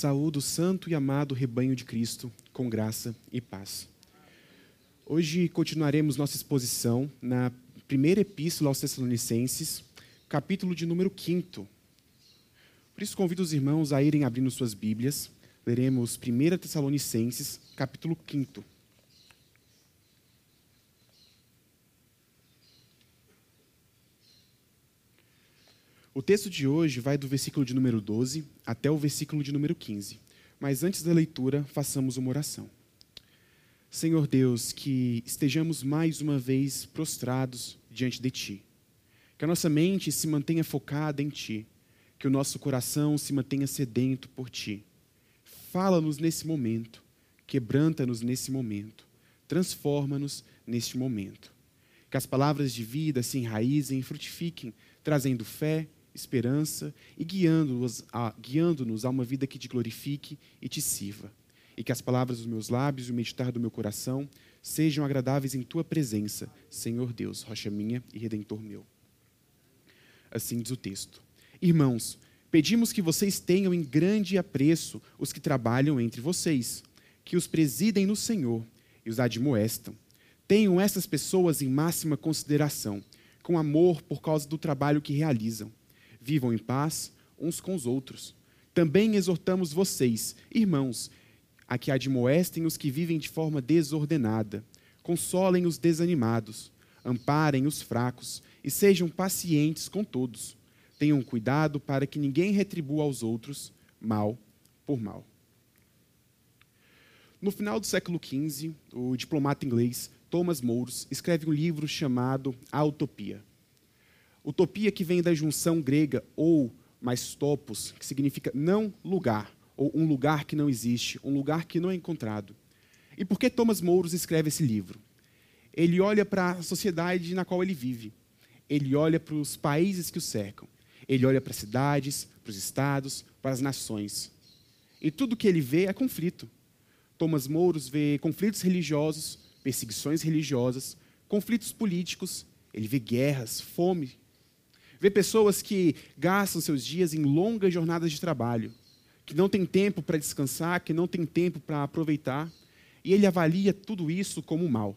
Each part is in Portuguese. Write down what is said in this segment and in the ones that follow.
Saúdo o santo e amado rebanho de Cristo, com graça e paz. Hoje continuaremos nossa exposição na primeira epístola aos Tessalonicenses, capítulo de número 5. Por isso convido os irmãos a irem abrindo suas Bíblias. Leremos 1 Tessalonicenses, capítulo 5. O texto de hoje vai do versículo de número 12 até o versículo de número 15. Mas antes da leitura, façamos uma oração. Senhor Deus, que estejamos mais uma vez prostrados diante de Ti. Que a nossa mente se mantenha focada em Ti. Que o nosso coração se mantenha sedento por Ti. Fala-nos nesse momento. Quebranta-nos nesse momento. Transforma-nos neste momento. Que as palavras de vida se enraizem e frutifiquem, trazendo fé, esperança e guiando-nos a, guiando a uma vida que te glorifique e te sirva. E que as palavras dos meus lábios e o meditar do meu coração sejam agradáveis em tua presença, Senhor Deus, rocha minha e redentor meu. Assim diz o texto. Irmãos, pedimos que vocês tenham em grande apreço os que trabalham entre vocês, que os presidem no Senhor e os admoestam. Tenham essas pessoas em máxima consideração, com amor por causa do trabalho que realizam vivam em paz uns com os outros. Também exortamos vocês, irmãos, a que admoestem os que vivem de forma desordenada, consolem os desanimados, amparem os fracos e sejam pacientes com todos. Tenham cuidado para que ninguém retribua aos outros mal por mal. No final do século XV, o diplomata inglês Thomas Mouros escreve um livro chamado A Utopia. Utopia que vem da junção grega ou mais topos, que significa não lugar, ou um lugar que não existe, um lugar que não é encontrado. E por que Thomas Mouros escreve esse livro? Ele olha para a sociedade na qual ele vive. Ele olha para os países que o cercam. Ele olha para as cidades, para os estados, para as nações. E tudo que ele vê é conflito. Thomas Mouros vê conflitos religiosos, perseguições religiosas, conflitos políticos, ele vê guerras, fome, Vê pessoas que gastam seus dias em longas jornadas de trabalho, que não têm tempo para descansar, que não têm tempo para aproveitar, e ele avalia tudo isso como mal.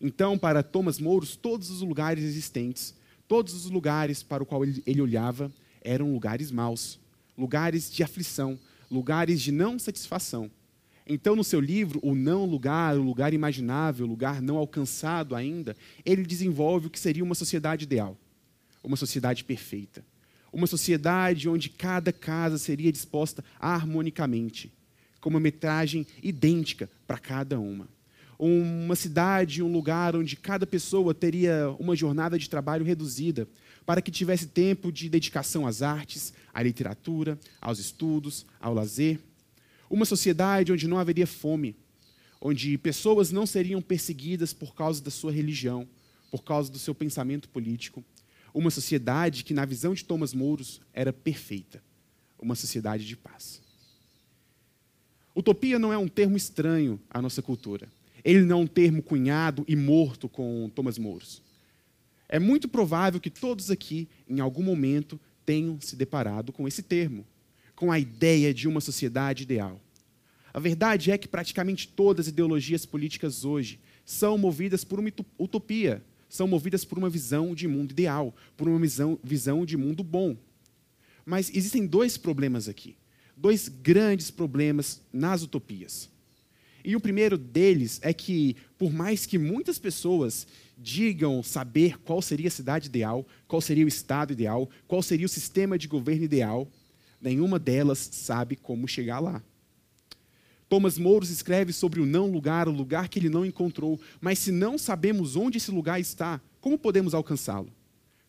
Então, para Thomas Mouros, todos os lugares existentes, todos os lugares para o qual ele olhava, eram lugares maus, lugares de aflição, lugares de não satisfação. Então, no seu livro, O Não Lugar, o Lugar Imaginável, o Lugar Não Alcançado ainda, ele desenvolve o que seria uma sociedade ideal uma sociedade perfeita. Uma sociedade onde cada casa seria disposta harmonicamente, com uma metragem idêntica para cada uma. Uma cidade, um lugar onde cada pessoa teria uma jornada de trabalho reduzida, para que tivesse tempo de dedicação às artes, à literatura, aos estudos, ao lazer. Uma sociedade onde não haveria fome, onde pessoas não seriam perseguidas por causa da sua religião, por causa do seu pensamento político uma sociedade que, na visão de Thomas Mouros, era perfeita. Uma sociedade de paz. Utopia não é um termo estranho à nossa cultura. Ele não é um termo cunhado e morto com Thomas Mouros. É muito provável que todos aqui, em algum momento, tenham se deparado com esse termo, com a ideia de uma sociedade ideal. A verdade é que praticamente todas as ideologias políticas hoje são movidas por uma utopia, são movidas por uma visão de mundo ideal, por uma visão, visão de mundo bom. Mas existem dois problemas aqui, dois grandes problemas nas utopias. E o primeiro deles é que, por mais que muitas pessoas digam saber qual seria a cidade ideal, qual seria o estado ideal, qual seria o sistema de governo ideal, nenhuma delas sabe como chegar lá. Thomas Mouros escreve sobre o não lugar, o lugar que ele não encontrou. Mas se não sabemos onde esse lugar está, como podemos alcançá-lo?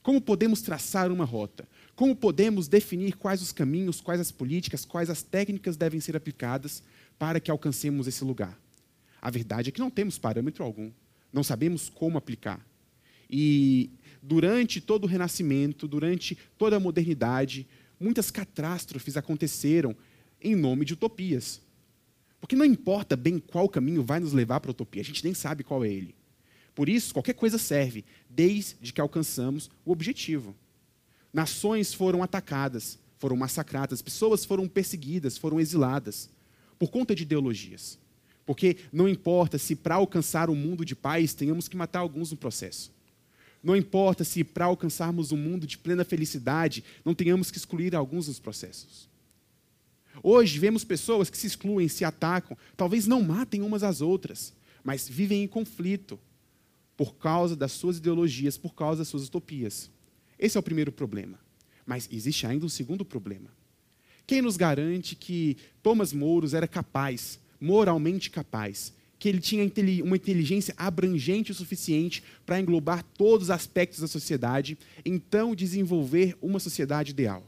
Como podemos traçar uma rota? Como podemos definir quais os caminhos, quais as políticas, quais as técnicas devem ser aplicadas para que alcancemos esse lugar? A verdade é que não temos parâmetro algum. Não sabemos como aplicar. E durante todo o Renascimento, durante toda a modernidade, muitas catástrofes aconteceram em nome de utopias. Porque não importa bem qual caminho vai nos levar para a utopia, a gente nem sabe qual é ele. Por isso, qualquer coisa serve, desde que alcançamos o objetivo. Nações foram atacadas, foram massacradas, pessoas foram perseguidas, foram exiladas por conta de ideologias. Porque não importa se para alcançar um mundo de paz tenhamos que matar alguns no processo. Não importa se para alcançarmos um mundo de plena felicidade não tenhamos que excluir alguns nos processos. Hoje vemos pessoas que se excluem, se atacam, talvez não matem umas às outras, mas vivem em conflito por causa das suas ideologias, por causa das suas utopias. Esse é o primeiro problema. Mas existe ainda um segundo problema. Quem nos garante que Thomas Mouros era capaz, moralmente capaz, que ele tinha uma inteligência abrangente o suficiente para englobar todos os aspectos da sociedade, então desenvolver uma sociedade ideal?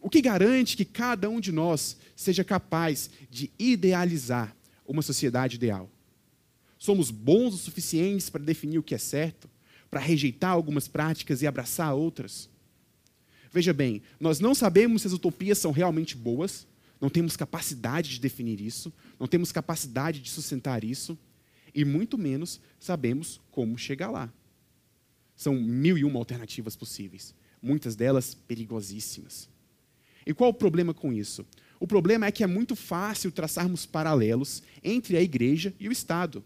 O que garante que cada um de nós seja capaz de idealizar uma sociedade ideal? Somos bons o suficientes para definir o que é certo, para rejeitar algumas práticas e abraçar outras? Veja bem, nós não sabemos se as utopias são realmente boas, não temos capacidade de definir isso, não temos capacidade de sustentar isso, e muito menos sabemos como chegar lá. São mil e uma alternativas possíveis, muitas delas perigosíssimas. E qual o problema com isso? O problema é que é muito fácil traçarmos paralelos entre a igreja e o Estado.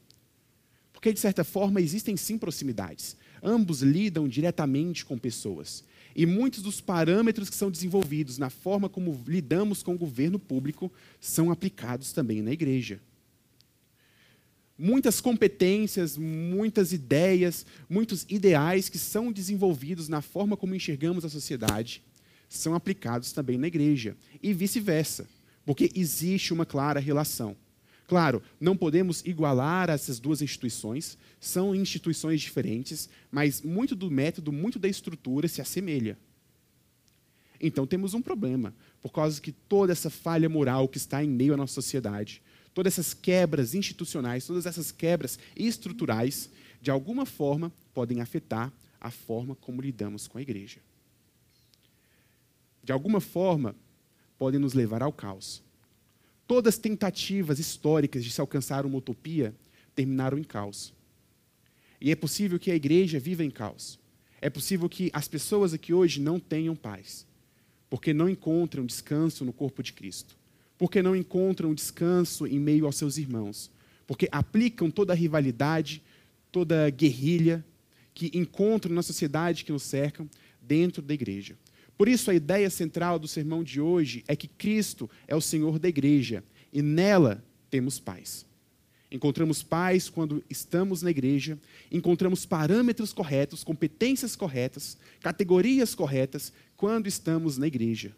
Porque, de certa forma, existem sim proximidades. Ambos lidam diretamente com pessoas. E muitos dos parâmetros que são desenvolvidos na forma como lidamos com o governo público são aplicados também na igreja. Muitas competências, muitas ideias, muitos ideais que são desenvolvidos na forma como enxergamos a sociedade são aplicados também na igreja. E vice-versa, porque existe uma clara relação. Claro, não podemos igualar essas duas instituições, são instituições diferentes, mas muito do método, muito da estrutura se assemelha. Então temos um problema, por causa que toda essa falha moral que está em meio à nossa sociedade, todas essas quebras institucionais, todas essas quebras estruturais, de alguma forma podem afetar a forma como lidamos com a igreja de alguma forma, podem nos levar ao caos. Todas as tentativas históricas de se alcançar uma utopia terminaram em caos. E é possível que a igreja viva em caos. É possível que as pessoas aqui hoje não tenham paz, porque não encontram descanso no corpo de Cristo, porque não encontram descanso em meio aos seus irmãos, porque aplicam toda a rivalidade, toda a guerrilha que encontram na sociedade que nos cercam dentro da igreja. Por isso, a ideia central do sermão de hoje é que Cristo é o Senhor da igreja e nela temos paz. Encontramos paz quando estamos na igreja, encontramos parâmetros corretos, competências corretas, categorias corretas quando estamos na igreja.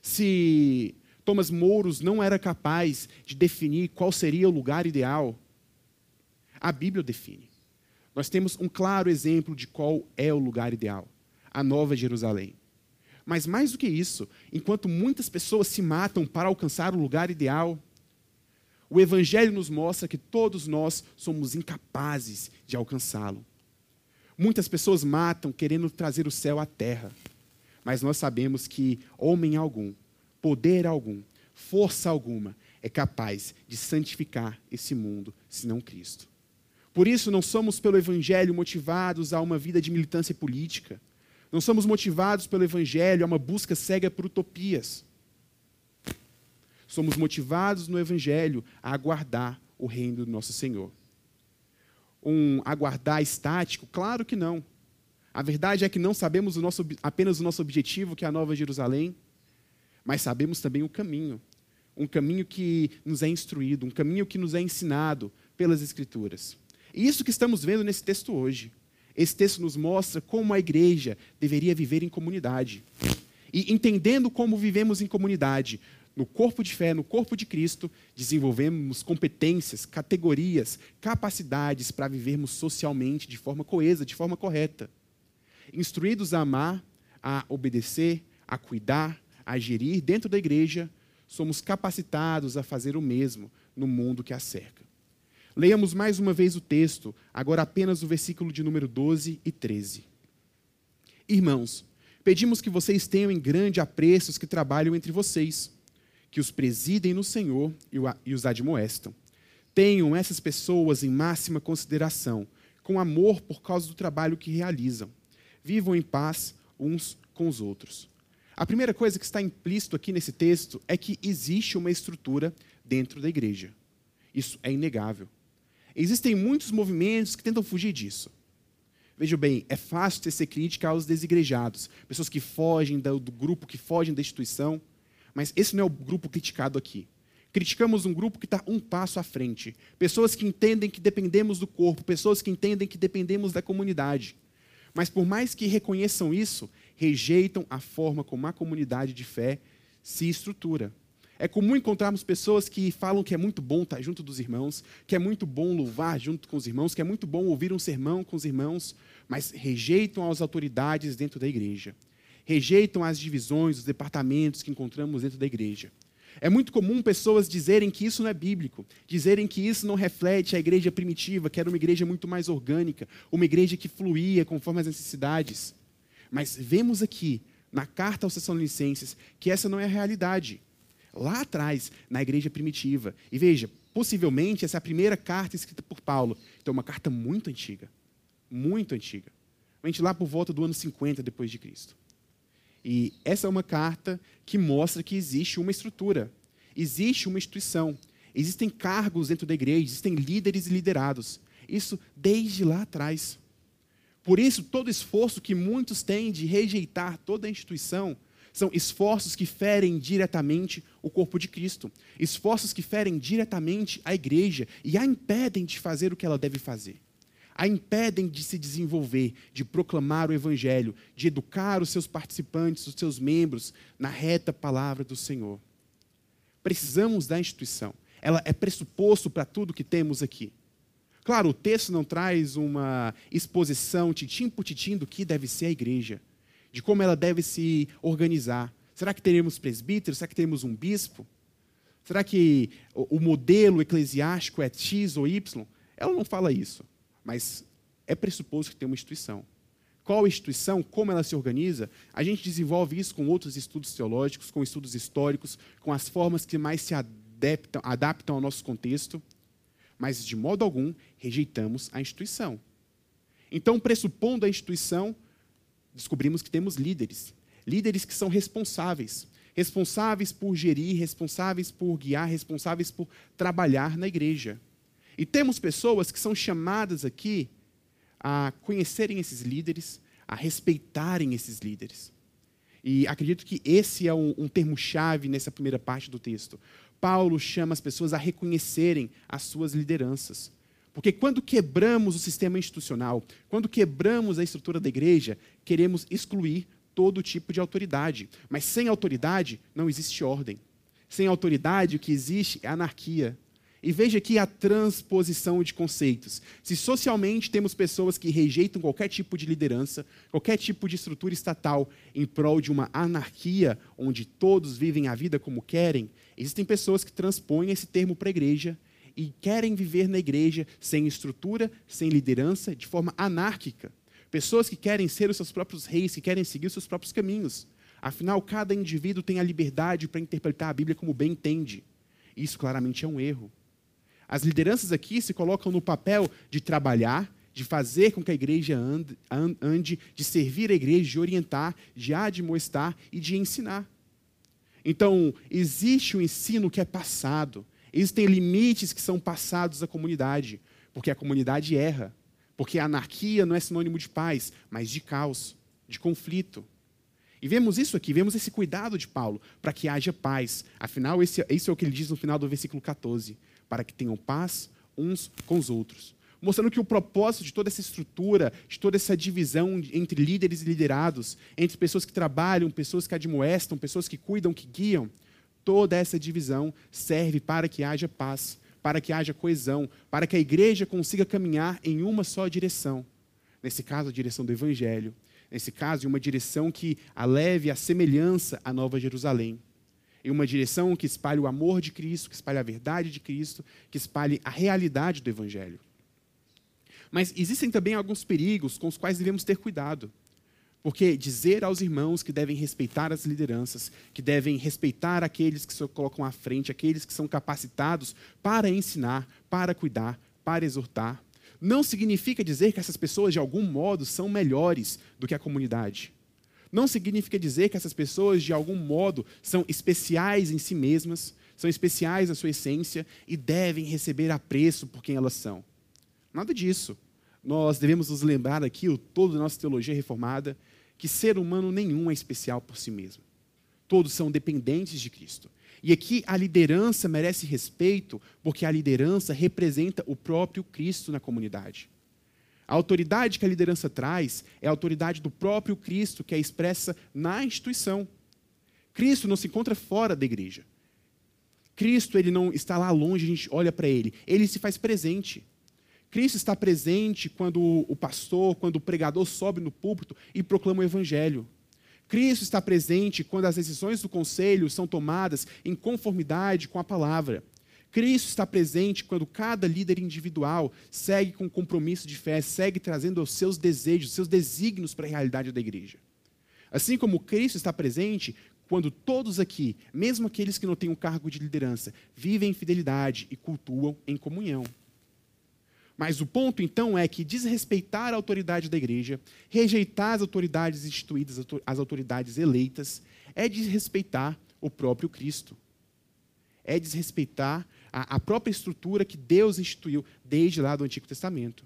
Se Thomas Mouros não era capaz de definir qual seria o lugar ideal, a Bíblia define. Nós temos um claro exemplo de qual é o lugar ideal: a Nova Jerusalém. Mas mais do que isso, enquanto muitas pessoas se matam para alcançar o lugar ideal, o Evangelho nos mostra que todos nós somos incapazes de alcançá-lo. Muitas pessoas matam querendo trazer o céu à terra, mas nós sabemos que homem algum, poder algum, força alguma é capaz de santificar esse mundo, senão Cristo. Por isso, não somos pelo Evangelho motivados a uma vida de militância política não somos motivados pelo Evangelho a uma busca cega por utopias. Somos motivados no Evangelho a aguardar o reino do nosso Senhor. Um aguardar estático? Claro que não. A verdade é que não sabemos o nosso, apenas o nosso objetivo, que é a Nova Jerusalém, mas sabemos também o caminho. Um caminho que nos é instruído, um caminho que nos é ensinado pelas Escrituras. E isso que estamos vendo nesse texto hoje. Esse texto nos mostra como a igreja deveria viver em comunidade. E entendendo como vivemos em comunidade, no corpo de fé, no corpo de Cristo, desenvolvemos competências, categorias, capacidades para vivermos socialmente de forma coesa, de forma correta. Instruídos a amar, a obedecer, a cuidar, a gerir dentro da igreja, somos capacitados a fazer o mesmo no mundo que a cerca. Leiamos mais uma vez o texto, agora apenas o versículo de número 12 e 13. Irmãos, pedimos que vocês tenham em grande apreço os que trabalham entre vocês, que os presidem no Senhor e os admoestam. Tenham essas pessoas em máxima consideração, com amor por causa do trabalho que realizam. Vivam em paz uns com os outros. A primeira coisa que está implícito aqui nesse texto é que existe uma estrutura dentro da igreja. Isso é inegável. Existem muitos movimentos que tentam fugir disso. Veja bem, é fácil tecer crítica aos desigrejados, pessoas que fogem do grupo, que fogem da instituição, mas esse não é o grupo criticado aqui. Criticamos um grupo que está um passo à frente. Pessoas que entendem que dependemos do corpo, pessoas que entendem que dependemos da comunidade. Mas por mais que reconheçam isso, rejeitam a forma como a comunidade de fé se estrutura. É comum encontrarmos pessoas que falam que é muito bom estar junto dos irmãos, que é muito bom louvar junto com os irmãos, que é muito bom ouvir um sermão com os irmãos, mas rejeitam as autoridades dentro da igreja. Rejeitam as divisões, os departamentos que encontramos dentro da igreja. É muito comum pessoas dizerem que isso não é bíblico, dizerem que isso não reflete a igreja primitiva, que era uma igreja muito mais orgânica, uma igreja que fluía conforme as necessidades. Mas vemos aqui, na carta aos Tessalonicenses, que essa não é a realidade. Lá atrás, na igreja primitiva. E veja, possivelmente essa é a primeira carta escrita por Paulo. Então, é uma carta muito antiga. Muito antiga. A gente lá por volta do ano 50 depois de Cristo. E essa é uma carta que mostra que existe uma estrutura, existe uma instituição, existem cargos dentro da igreja, existem líderes e liderados. Isso desde lá atrás. Por isso, todo esforço que muitos têm de rejeitar toda a instituição são esforços que ferem diretamente o corpo de Cristo, esforços que ferem diretamente a igreja e a impedem de fazer o que ela deve fazer, a impedem de se desenvolver, de proclamar o Evangelho, de educar os seus participantes, os seus membros, na reta palavra do Senhor. Precisamos da instituição, ela é pressuposto para tudo que temos aqui. Claro, o texto não traz uma exposição titim por titim do que deve ser a igreja, de como ela deve se organizar. Será que teremos presbíteros? Será que teremos um bispo? Será que o modelo eclesiástico é X ou Y? Ela não fala isso, mas é pressuposto que tem uma instituição. Qual instituição, como ela se organiza, a gente desenvolve isso com outros estudos teológicos, com estudos históricos, com as formas que mais se adaptam, adaptam ao nosso contexto mas de modo algum rejeitamos a instituição. Então, pressupondo a instituição, descobrimos que temos líderes. Líderes que são responsáveis. Responsáveis por gerir, responsáveis por guiar, responsáveis por trabalhar na igreja. E temos pessoas que são chamadas aqui a conhecerem esses líderes, a respeitarem esses líderes. E acredito que esse é um, um termo-chave nessa primeira parte do texto. Paulo chama as pessoas a reconhecerem as suas lideranças. Porque quando quebramos o sistema institucional, quando quebramos a estrutura da igreja, queremos excluir todo tipo de autoridade. Mas sem autoridade não existe ordem. Sem autoridade, o que existe é anarquia. E veja aqui a transposição de conceitos. Se socialmente temos pessoas que rejeitam qualquer tipo de liderança, qualquer tipo de estrutura estatal em prol de uma anarquia onde todos vivem a vida como querem, existem pessoas que transpõem esse termo para a igreja e querem viver na igreja sem estrutura, sem liderança, de forma anárquica. Pessoas que querem ser os seus próprios reis, que querem seguir os seus próprios caminhos. Afinal, cada indivíduo tem a liberdade para interpretar a Bíblia como bem entende. Isso claramente é um erro. As lideranças aqui se colocam no papel de trabalhar, de fazer com que a igreja ande, de servir a igreja, de orientar, de admoestar e de ensinar. Então, existe o ensino que é passado, existem limites que são passados à comunidade, porque a comunidade erra, porque a anarquia não é sinônimo de paz, mas de caos, de conflito. E vemos isso aqui, vemos esse cuidado de Paulo para que haja paz. Afinal, esse, é o que ele diz no final do versículo 14 para que tenham paz uns com os outros. Mostrando que o propósito de toda essa estrutura, de toda essa divisão entre líderes e liderados, entre pessoas que trabalham, pessoas que admoestam, pessoas que cuidam, que guiam, toda essa divisão serve para que haja paz, para que haja coesão, para que a igreja consiga caminhar em uma só direção. Nesse caso, a direção do Evangelho. Nesse caso, em uma direção que a leve à semelhança à Nova Jerusalém em uma direção que espalhe o amor de Cristo, que espalhe a verdade de Cristo, que espalhe a realidade do Evangelho. Mas existem também alguns perigos com os quais devemos ter cuidado. Porque dizer aos irmãos que devem respeitar as lideranças, que devem respeitar aqueles que se colocam à frente, aqueles que são capacitados para ensinar, para cuidar, para exortar, não significa dizer que essas pessoas, de algum modo, são melhores do que a comunidade. não significa dizer que essas pessoas, de algum modo, são especiais em si mesmas, são especiais na sua essência e devem receber apreço por quem elas são. Nada disso. Nós devemos nos lembrar aqui, o todo da nossa teologia reformada, que ser humano nenhum é especial por si mesmo. Todos são dependentes de Cristo. E aqui a liderança merece respeito, porque a liderança representa o próprio Cristo na comunidade. A autoridade que a liderança traz é a autoridade do próprio Cristo, que é expressa na instituição. Cristo não se encontra fora da igreja. Cristo ele não está lá longe, a gente olha para ele. Ele se faz presente. Cristo está presente quando o pastor, quando o pregador sobe no púlpito e proclama o evangelho. Cristo está presente quando as decisões do conselho são tomadas em conformidade com a palavra. Cristo está presente quando cada líder individual segue com compromisso de fé, segue trazendo os seus desejos, seus desígnios para a realidade da igreja. Assim como Cristo está presente quando todos aqui, mesmo aqueles que não têm um cargo de liderança, vivem em fidelidade e cultuam em comunhão. Mas o ponto, então, é que desrespeitar a autoridade da igreja, rejeitar as autoridades instituídas, as autoridades eleitas, é desrespeitar o próprio Cristo. É desrespeitar a, a própria estrutura que Deus instituiu desde lá do Antigo Testamento.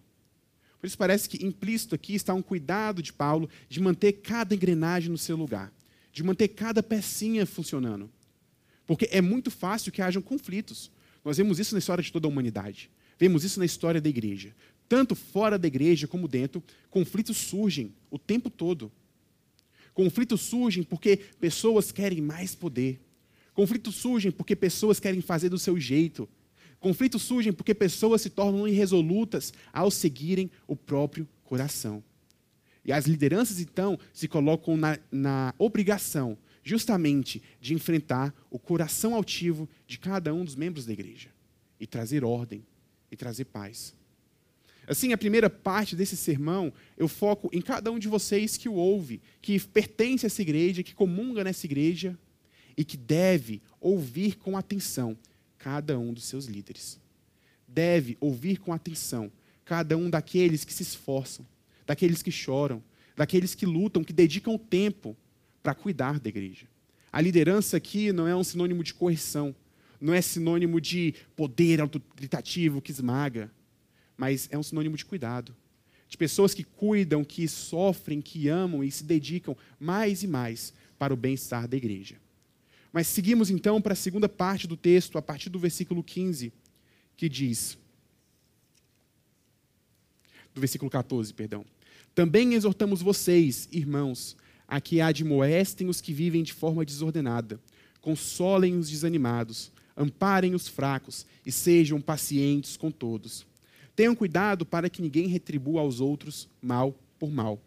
Por isso parece que implícito aqui está um cuidado de Paulo de manter cada engrenagem no seu lugar, de manter cada pecinha funcionando. Porque é muito fácil que hajam conflitos. Nós vemos isso na história de toda a humanidade. Vemos isso na história da igreja. Tanto fora da igreja como dentro, conflitos surgem o tempo todo. Conflitos surgem porque pessoas querem mais poder. Conflitos surgem porque pessoas querem fazer do seu jeito. Conflitos surgem porque pessoas se tornam irresolutas ao seguirem o próprio coração. E as lideranças, então, se colocam na, na obrigação, justamente, de enfrentar o coração altivo de cada um dos membros da igreja e trazer ordem e trazer paz. Assim, a primeira parte desse sermão, eu foco em cada um de vocês que o ouve, que pertence a essa igreja, que comunga nessa igreja, e que deve ouvir com atenção cada um dos seus líderes. Deve ouvir com atenção cada um daqueles que se esforçam, daqueles que choram, daqueles que lutam, que dedicam tempo para cuidar da igreja. A liderança aqui não é um sinônimo de correção, não é sinônimo de poder autoritativo que esmaga, mas é um sinônimo de cuidado. De pessoas que cuidam, que sofrem, que amam e se dedicam mais e mais para o bem-estar da igreja. Mas seguimos então para a segunda parte do texto, a partir do versículo 15, que diz: do versículo 14, perdão. Também exortamos vocês, irmãos, a que admoestem os que vivem de forma desordenada, consolem os desanimados, amparem os fracos e sejam pacientes com todos. Tenham cuidado para que ninguém retribua aos outros mal por mal.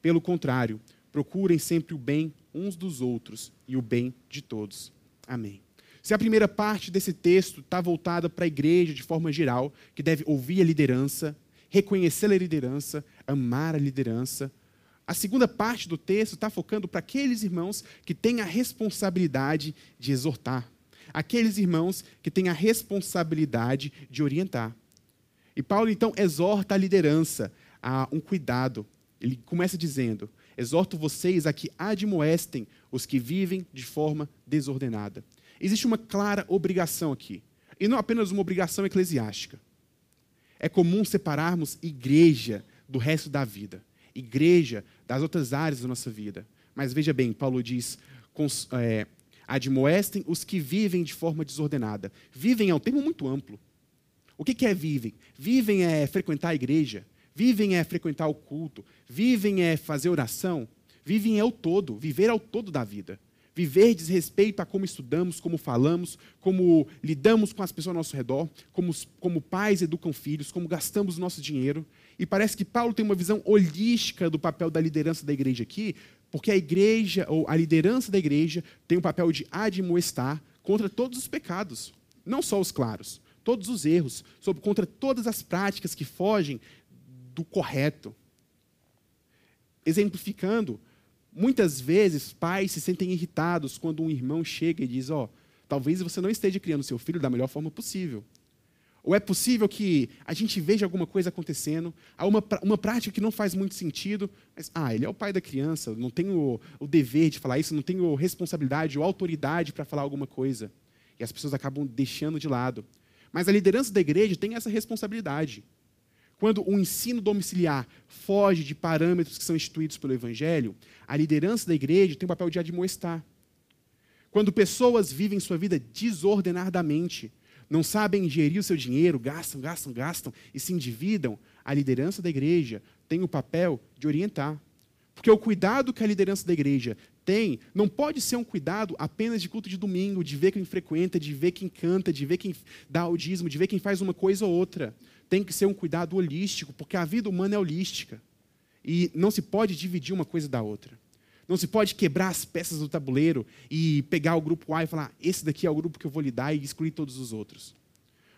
Pelo contrário, procurem sempre o bem uns dos outros e o bem de todos. Amém. Se a primeira parte desse texto está voltada para a igreja de forma geral, que deve ouvir a liderança, reconhecer a liderança, amar a liderança, a segunda parte do texto está focando para aqueles irmãos que têm a responsabilidade de exortar, aqueles irmãos que têm a responsabilidade de orientar. E Paulo então exorta a liderança a um cuidado. Ele começa dizendo: Exorto vocês a que admoestem os que vivem de forma desordenada. Existe uma clara obrigação aqui, e não apenas uma obrigação eclesiástica. É comum separarmos igreja do resto da vida, igreja das outras áreas da nossa vida. Mas veja bem, Paulo diz: é, admoestem os que vivem de forma desordenada. Vivem é um termo muito amplo. O que é vivem? Vivem é frequentar a igreja, Vivem é frequentar o culto, vivem é fazer oração, vivem é o todo, viver é o todo da vida. Viver diz respeito a como estudamos, como falamos, como lidamos com as pessoas ao nosso redor, como, como pais educam filhos, como gastamos nosso dinheiro. E parece que Paulo tem uma visão holística do papel da liderança da igreja aqui, porque a igreja, ou a liderança da igreja, tem o papel de admoestar contra todos os pecados, não só os claros, todos os erros, sobre, contra todas as práticas que fogem do correto. Exemplificando, muitas vezes pais se sentem irritados quando um irmão chega e diz: Ó, oh, talvez você não esteja criando seu filho da melhor forma possível. Ou é possível que a gente veja alguma coisa acontecendo, há uma, uma prática que não faz muito sentido, mas, ah, ele é o pai da criança, não tenho o, o dever de falar isso, não tenho responsabilidade ou autoridade para falar alguma coisa. E as pessoas acabam deixando de lado. Mas a liderança da igreja tem essa responsabilidade. Quando o ensino domiciliar foge de parâmetros que são instituídos pelo Evangelho, a liderança da igreja tem o papel de admoestar. Quando pessoas vivem sua vida desordenadamente, não sabem gerir o seu dinheiro, gastam, gastam, gastam e se endividam, a liderança da igreja tem o papel de orientar. Porque o cuidado que a liderança da igreja tem não pode ser um cuidado apenas de culto de domingo, de ver quem frequenta, de ver quem canta, de ver quem dá o dízimo, de ver quem faz uma coisa ou outra. Tem que ser um cuidado holístico, porque a vida humana é holística. E não se pode dividir uma coisa da outra. Não se pode quebrar as peças do tabuleiro e pegar o grupo A e falar: esse daqui é o grupo que eu vou lidar e excluir todos os outros.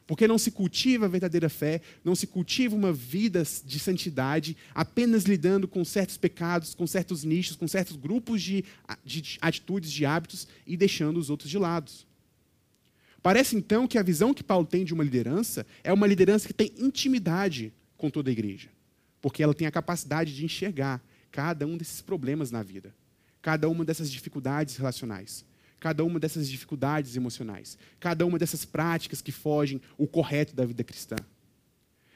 Porque não se cultiva a verdadeira fé, não se cultiva uma vida de santidade apenas lidando com certos pecados, com certos nichos, com certos grupos de, de atitudes, de hábitos e deixando os outros de lado. Parece então que a visão que Paulo tem de uma liderança é uma liderança que tem intimidade com toda a igreja, porque ela tem a capacidade de enxergar cada um desses problemas na vida, cada uma dessas dificuldades relacionais, cada uma dessas dificuldades emocionais, cada uma dessas práticas que fogem o correto da vida cristã.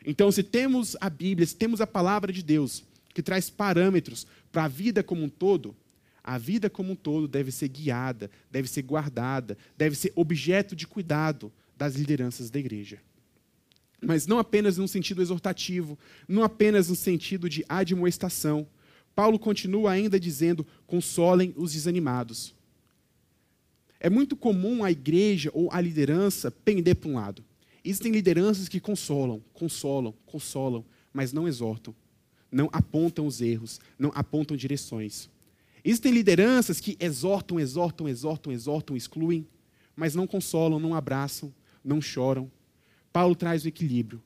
Então, se temos a Bíblia, se temos a palavra de Deus, que traz parâmetros para a vida como um todo, a vida como um todo deve ser guiada, deve ser guardada, deve ser objeto de cuidado das lideranças da igreja. Mas não apenas num sentido exortativo, não apenas no sentido de admoestação, Paulo continua ainda dizendo: consolem os desanimados. É muito comum a igreja ou a liderança pender para um lado. Existem lideranças que consolam, consolam, consolam, mas não exortam, não apontam os erros, não apontam direções. Existem lideranças que exortam, exortam, exortam, exortam, excluem, mas não consolam, não abraçam, não choram. Paulo traz o equilíbrio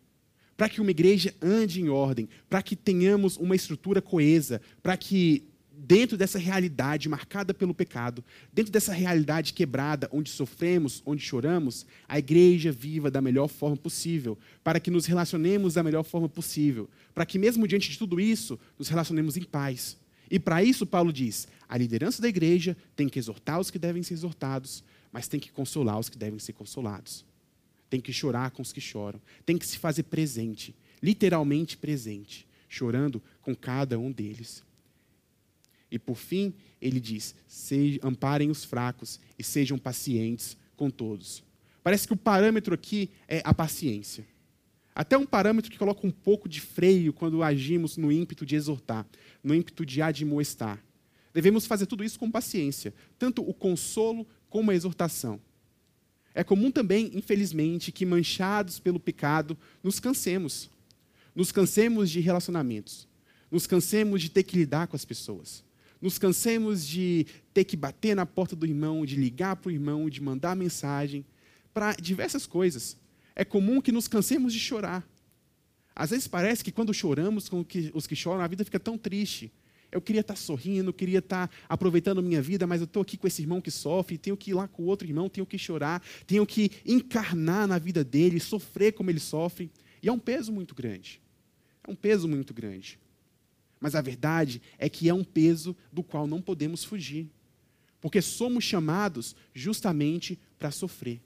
para que uma igreja ande em ordem, para que tenhamos uma estrutura coesa, para que dentro dessa realidade marcada pelo pecado, dentro dessa realidade quebrada, onde sofremos, onde choramos, a igreja viva da melhor forma possível, para que nos relacionemos da melhor forma possível, para que mesmo diante de tudo isso, nos relacionemos em paz. E para isso, Paulo diz: a liderança da igreja tem que exortar os que devem ser exortados, mas tem que consolar os que devem ser consolados tem que chorar com os que choram, tem que se fazer presente, literalmente presente, chorando com cada um deles. E por fim, ele diz: amparem os fracos e sejam pacientes com todos. Parece que o parâmetro aqui é a paciência. Até um parâmetro que coloca um pouco de freio quando agimos no ímpeto de exortar, no ímpeto de admoestar. Devemos fazer tudo isso com paciência, tanto o consolo como a exortação. É comum também, infelizmente, que manchados pelo pecado, nos cansemos. Nos cansemos de relacionamentos. Nos cansemos de ter que lidar com as pessoas. Nos cansemos de ter que bater na porta do irmão, de ligar para o irmão, de mandar mensagem, para diversas coisas. É comum que nos cansemos de chorar. Às vezes parece que quando choramos com os que choram, a vida fica tão triste. Eu queria estar sorrindo, queria estar aproveitando a minha vida, mas eu estou aqui com esse irmão que sofre, tenho que ir lá com o outro irmão, tenho que chorar, tenho que encarnar na vida dele, sofrer como ele sofre. E é um peso muito grande. É um peso muito grande. Mas a verdade é que é um peso do qual não podemos fugir. Porque somos chamados justamente para sofrer.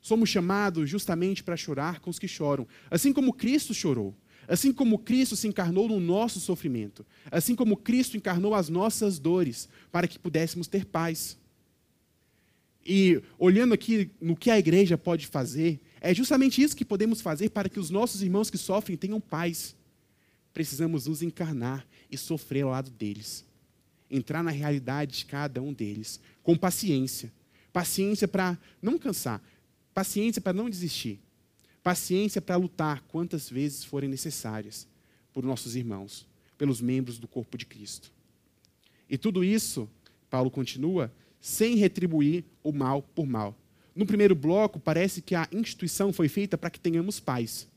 Somos chamados justamente para chorar com os que choram. Assim como Cristo chorou. Assim como Cristo se encarnou no nosso sofrimento, assim como Cristo encarnou as nossas dores, para que pudéssemos ter paz. E olhando aqui no que a igreja pode fazer, é justamente isso que podemos fazer para que os nossos irmãos que sofrem tenham paz. Precisamos nos encarnar e sofrer ao lado deles. Entrar na realidade de cada um deles, com paciência. Paciência para não cansar, paciência para não desistir, Paciência para lutar quantas vezes forem necessárias por nossos irmãos, pelos membros do corpo de Cristo. E tudo isso, Paulo continua, sem retribuir o mal por mal. No primeiro bloco, parece que a instituição foi feita para que tenhamos paz.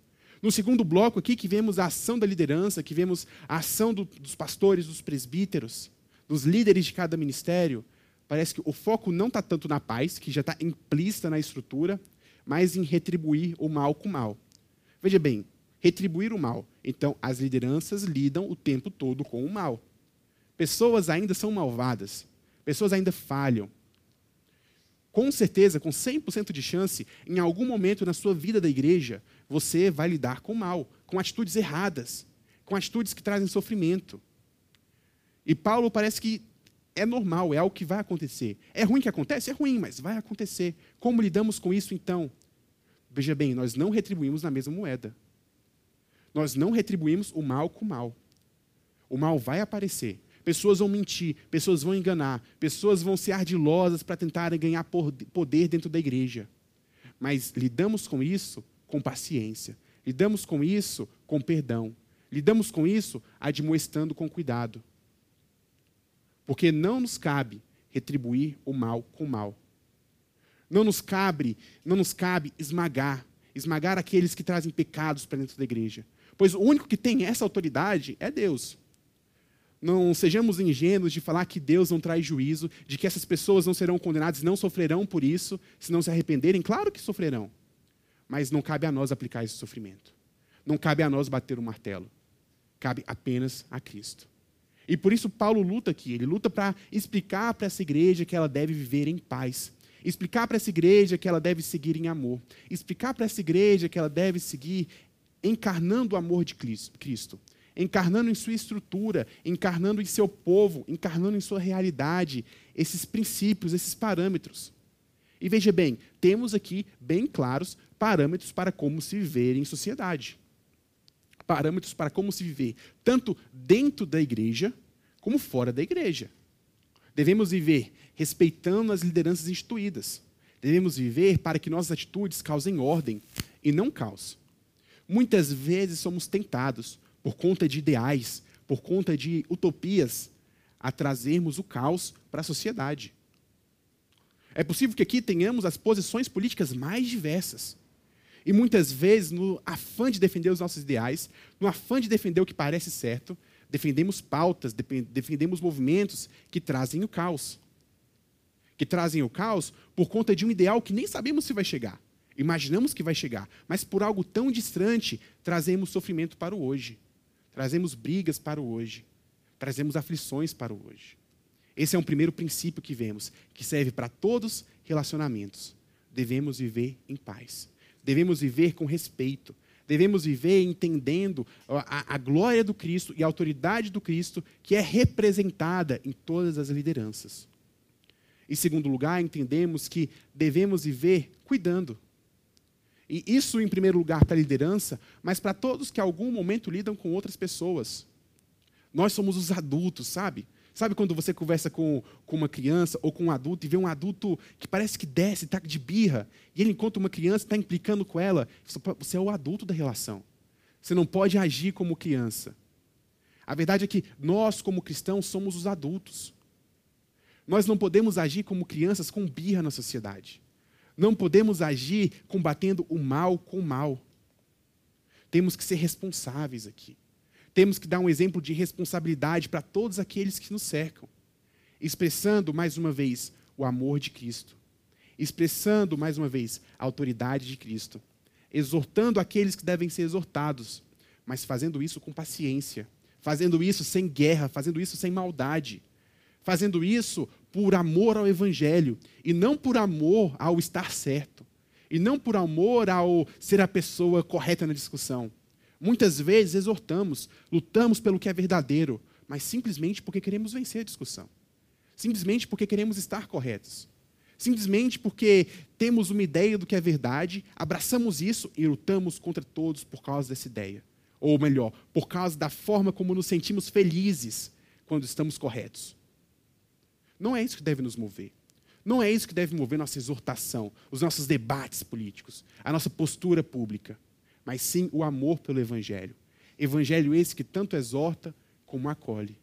No segundo bloco, aqui, que vemos a ação da liderança, que vemos a ação do, dos pastores, dos presbíteros, dos líderes de cada ministério, parece que o foco não está tanto na paz, que já está implícita na estrutura, mas em retribuir o mal com o mal. Veja bem, retribuir o mal. Então, as lideranças lidam o tempo todo com o mal. Pessoas ainda são malvadas. Pessoas ainda falham. Com certeza, com 100% de chance, em algum momento na sua vida da igreja, você vai lidar com o mal, com atitudes erradas, com atitudes que trazem sofrimento. E Paulo parece que é normal, é algo que vai acontecer. É ruim que acontece? É ruim, mas vai acontecer. Como lidamos com isso então? Veja bem, nós não retribuímos na mesma moeda. Nós não retribuímos o mal com o mal. O mal vai aparecer. Pessoas vão mentir, pessoas vão enganar, pessoas vão ser ardilosas para tentarem ganhar poder dentro da igreja. Mas lidamos com isso com paciência. Lidamos com isso com perdão. Lidamos com isso admoestando com cuidado. Porque não nos cabe retribuir o mal com o mal. Não nos cabe, não nos cabe esmagar, esmagar aqueles que trazem pecados para dentro da igreja. Pois o único que tem essa autoridade é Deus. Não sejamos ingênuos de falar que Deus não traz juízo, de que essas pessoas não serão condenadas, não sofrerão por isso, se não se arrependerem. Claro que sofrerão. Mas não cabe a nós aplicar esse sofrimento. Não cabe a nós bater o martelo. Cabe apenas a Cristo. E por isso Paulo luta aqui. Ele luta para explicar para essa igreja que ela deve viver em paz. Explicar para essa igreja que ela deve seguir em amor. Explicar para essa igreja que ela deve seguir encarnando o amor de Cristo. Encarnando em sua estrutura, encarnando em seu povo, encarnando em sua realidade, esses princípios, esses parâmetros. E veja bem, temos aqui bem claros parâmetros para como se viver em sociedade parâmetros para como se viver, tanto dentro da igreja como fora da igreja. Devemos viver respeitando as lideranças instituídas. Devemos viver para que nossas atitudes causem ordem e não caos. Muitas vezes somos tentados, por conta de ideais, por conta de utopias, a trazermos o caos para a sociedade. É possível que aqui tenhamos as posições políticas mais diversas. E muitas vezes, no afã de defender os nossos ideais, no afã de defender o que parece certo, defendemos pautas, defendemos movimentos que trazem o caos. Que trazem o caos por conta de um ideal que nem sabemos se vai chegar. Imaginamos que vai chegar, mas por algo tão distante, trazemos sofrimento para o hoje. Trazemos brigas para o hoje. Trazemos aflições para o hoje. Esse é um primeiro princípio que vemos, que serve para todos relacionamentos. Devemos viver em paz devemos viver com respeito, devemos viver entendendo a, a, glória do Cristo e a autoridade do Cristo que é representada em todas as lideranças. Em segundo lugar, entendemos que devemos viver cuidando. E isso, em primeiro lugar, para a liderança, mas para todos que, em algum momento, lidam com outras pessoas. Nós somos os adultos, sabe? Sabe quando você conversa com, com uma criança ou com um adulto e vê um adulto que parece que desce, está de birra, e ele encontra uma criança está implicando com ela? Você é o adulto da relação. Você não pode agir como criança. A verdade é que nós, como cristãos, somos os adultos. Nós não podemos agir como crianças com birra na sociedade. Não podemos agir combatendo o mal com o mal. Temos que ser responsáveis aqui temos que dar um exemplo de responsabilidade para todos aqueles que nos cercam, expressando, mais uma vez, o amor de Cristo, expressando, mais uma vez, a autoridade de Cristo, exortando aqueles que devem ser exortados, mas fazendo isso com paciência, fazendo isso sem guerra, fazendo isso sem maldade, fazendo isso por amor ao Evangelho e não por amor ao estar certo, e não por amor ao ser a pessoa correta na discussão Muitas vezes exortamos, lutamos pelo que é verdadeiro, mas simplesmente porque queremos vencer a discussão. Simplesmente porque queremos estar corretos. Simplesmente porque temos uma ideia do que é verdade, abraçamos isso e lutamos contra todos por causa dessa ideia. Ou melhor, por causa da forma como nos sentimos felizes quando estamos corretos. Não é isso que deve nos mover. Não é isso que deve mover nossa exortação, os nossos debates políticos, a nossa postura pública mas sim o amor pelo Evangelho. Evangelho esse que tanto exorta como acolhe.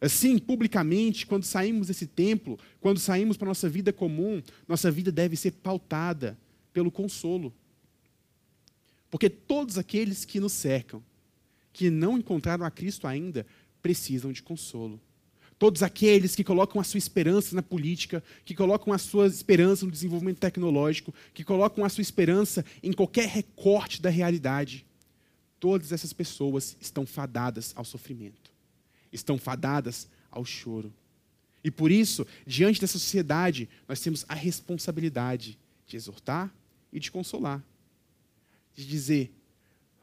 Assim, publicamente, quando saímos desse templo, quando saímos para a nossa vida comum, nossa vida deve ser pautada pelo consolo. Porque todos aqueles que nos cercam, que não encontraram a Cristo ainda, precisam de consolo. Todos aqueles que colocam a sua esperança na política, que colocam a sua esperança no desenvolvimento tecnológico, que colocam a sua esperança em qualquer recorte da realidade, todas essas pessoas estão fadadas ao sofrimento, estão fadadas ao choro. E por isso, diante dessa sociedade, nós temos a responsabilidade de exortar e de consolar, de dizer: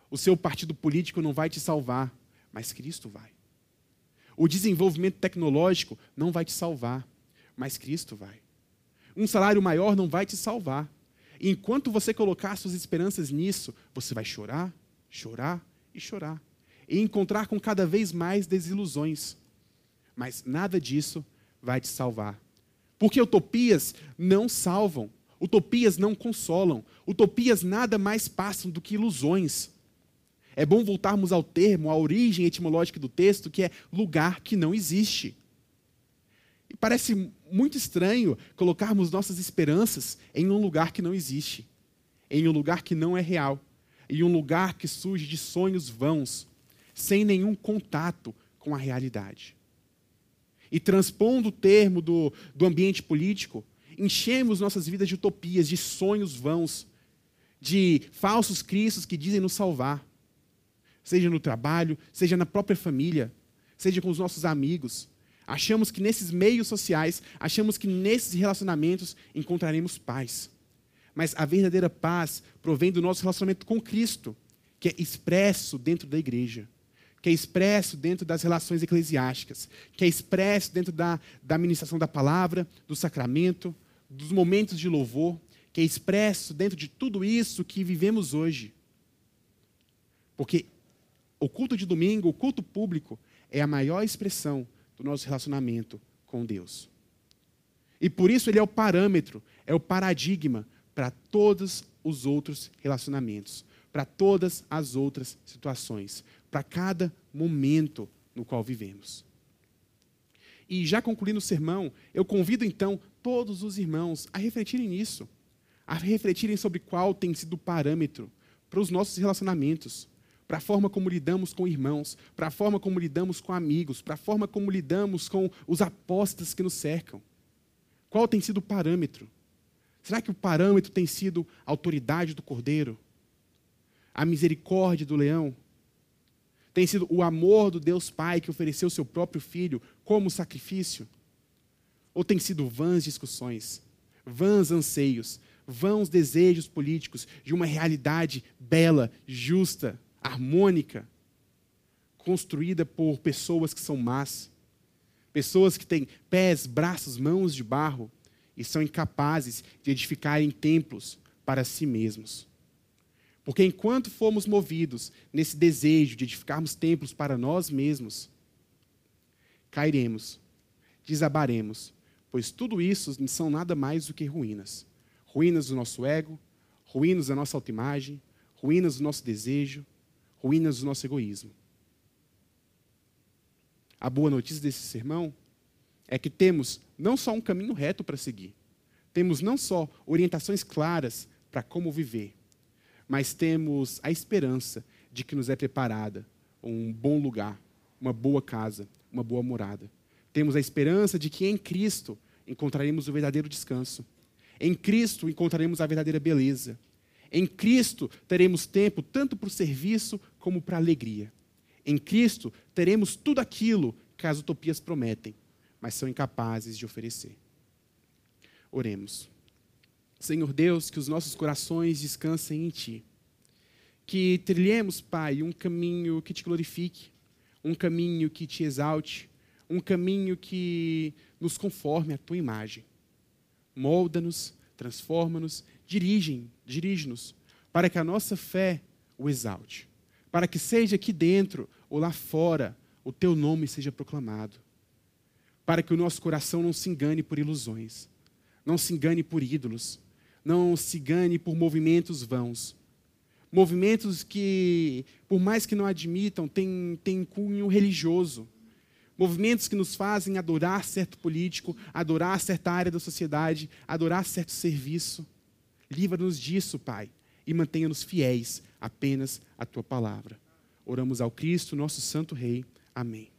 o seu partido político não vai te salvar, mas Cristo vai. O desenvolvimento tecnológico não vai te salvar, mas Cristo vai. Um salário maior não vai te salvar. E enquanto você colocar suas esperanças nisso, você vai chorar, chorar e chorar. E encontrar com cada vez mais desilusões. Mas nada disso vai te salvar. Porque utopias não salvam, utopias não consolam, utopias nada mais passam do que ilusões. É bom voltarmos ao termo, à origem etimológica do texto, que é lugar que não existe. E parece muito estranho colocarmos nossas esperanças em um lugar que não existe, em um lugar que não é real, em um lugar que surge de sonhos vãos, sem nenhum contato com a realidade. E transpondo o termo do, do ambiente político, enchemos nossas vidas de utopias, de sonhos vãos, de falsos cristos que dizem nos salvar seja no trabalho, seja na própria família, seja com os nossos amigos. Achamos que nesses meios sociais, achamos que nesses relacionamentos encontraremos paz. Mas a verdadeira paz provém do nosso relacionamento com Cristo, que é expresso dentro da igreja, que é expresso dentro das relações eclesiásticas, que é expresso dentro da, da administração da palavra, do sacramento, dos momentos de louvor, que é expresso dentro de tudo isso que vivemos hoje. Porque o culto de domingo, o culto público, é a maior expressão do nosso relacionamento com Deus. E por isso ele é o parâmetro, é o paradigma para todos os outros relacionamentos, para todas as outras situações, para cada momento no qual vivemos. E já concluindo o sermão, eu convido então todos os irmãos a refletirem nisso, a refletirem sobre qual tem sido o parâmetro para os nossos relacionamentos, para a forma como lidamos com irmãos, para a forma como lidamos com amigos, para a forma como lidamos com os apóstolos que nos cercam. Qual tem sido o parâmetro? Será que o parâmetro tem sido a autoridade do cordeiro? A misericórdia do leão? Tem sido o amor do Deus Pai que ofereceu seu próprio filho como sacrifício? Ou tem sido vãs discussões, vãs anseios, vãos desejos políticos de uma realidade bela, justa, harmônica, construída por pessoas que são más, pessoas que têm pés, braços, mãos de barro e são incapazes de edificarem templos para si mesmos. Porque enquanto formos movidos nesse desejo de edificarmos templos para nós mesmos, cairemos, desabaremos, pois tudo isso não são nada mais do que ruínas. Ruínas do nosso ego, ruínas da nossa autoimagem, ruínas do nosso desejo, ruínas do nosso egoísmo. A boa notícia desse sermão é que temos não só um caminho reto para seguir, temos não só orientações claras para como viver, mas temos a esperança de que nos é preparada um bom lugar, uma boa casa, uma boa morada. Temos a esperança de que em Cristo encontraremos o verdadeiro descanso. Em Cristo encontraremos a verdadeira beleza. Em Cristo teremos tempo tanto para o serviço como para alegria. Em Cristo teremos tudo aquilo que as utopias prometem, mas são incapazes de oferecer. Oremos. Senhor Deus, que os nossos corações descansem em Ti. Que trilhemos, Pai, um caminho que te glorifique, um caminho que te exalte, um caminho que nos conforme à Tua imagem. Molda-nos, transforma-nos, dirige-nos, para que a nossa fé o exalte para que seja aqui dentro ou lá fora o teu nome seja proclamado. Para que o nosso coração não se engane por ilusões, não se engane por ídolos, não se engane por movimentos vãos. Movimentos que, por mais que não admitam, têm, cunho religioso. Movimentos que nos fazem adorar certo político, adorar certa área da sociedade, adorar certo serviço. Livra-nos disso, Pai, e mantenha-nos fiéis apenas a tua palavra. Oramos ao Cristo, nosso Santo Rei. Amém.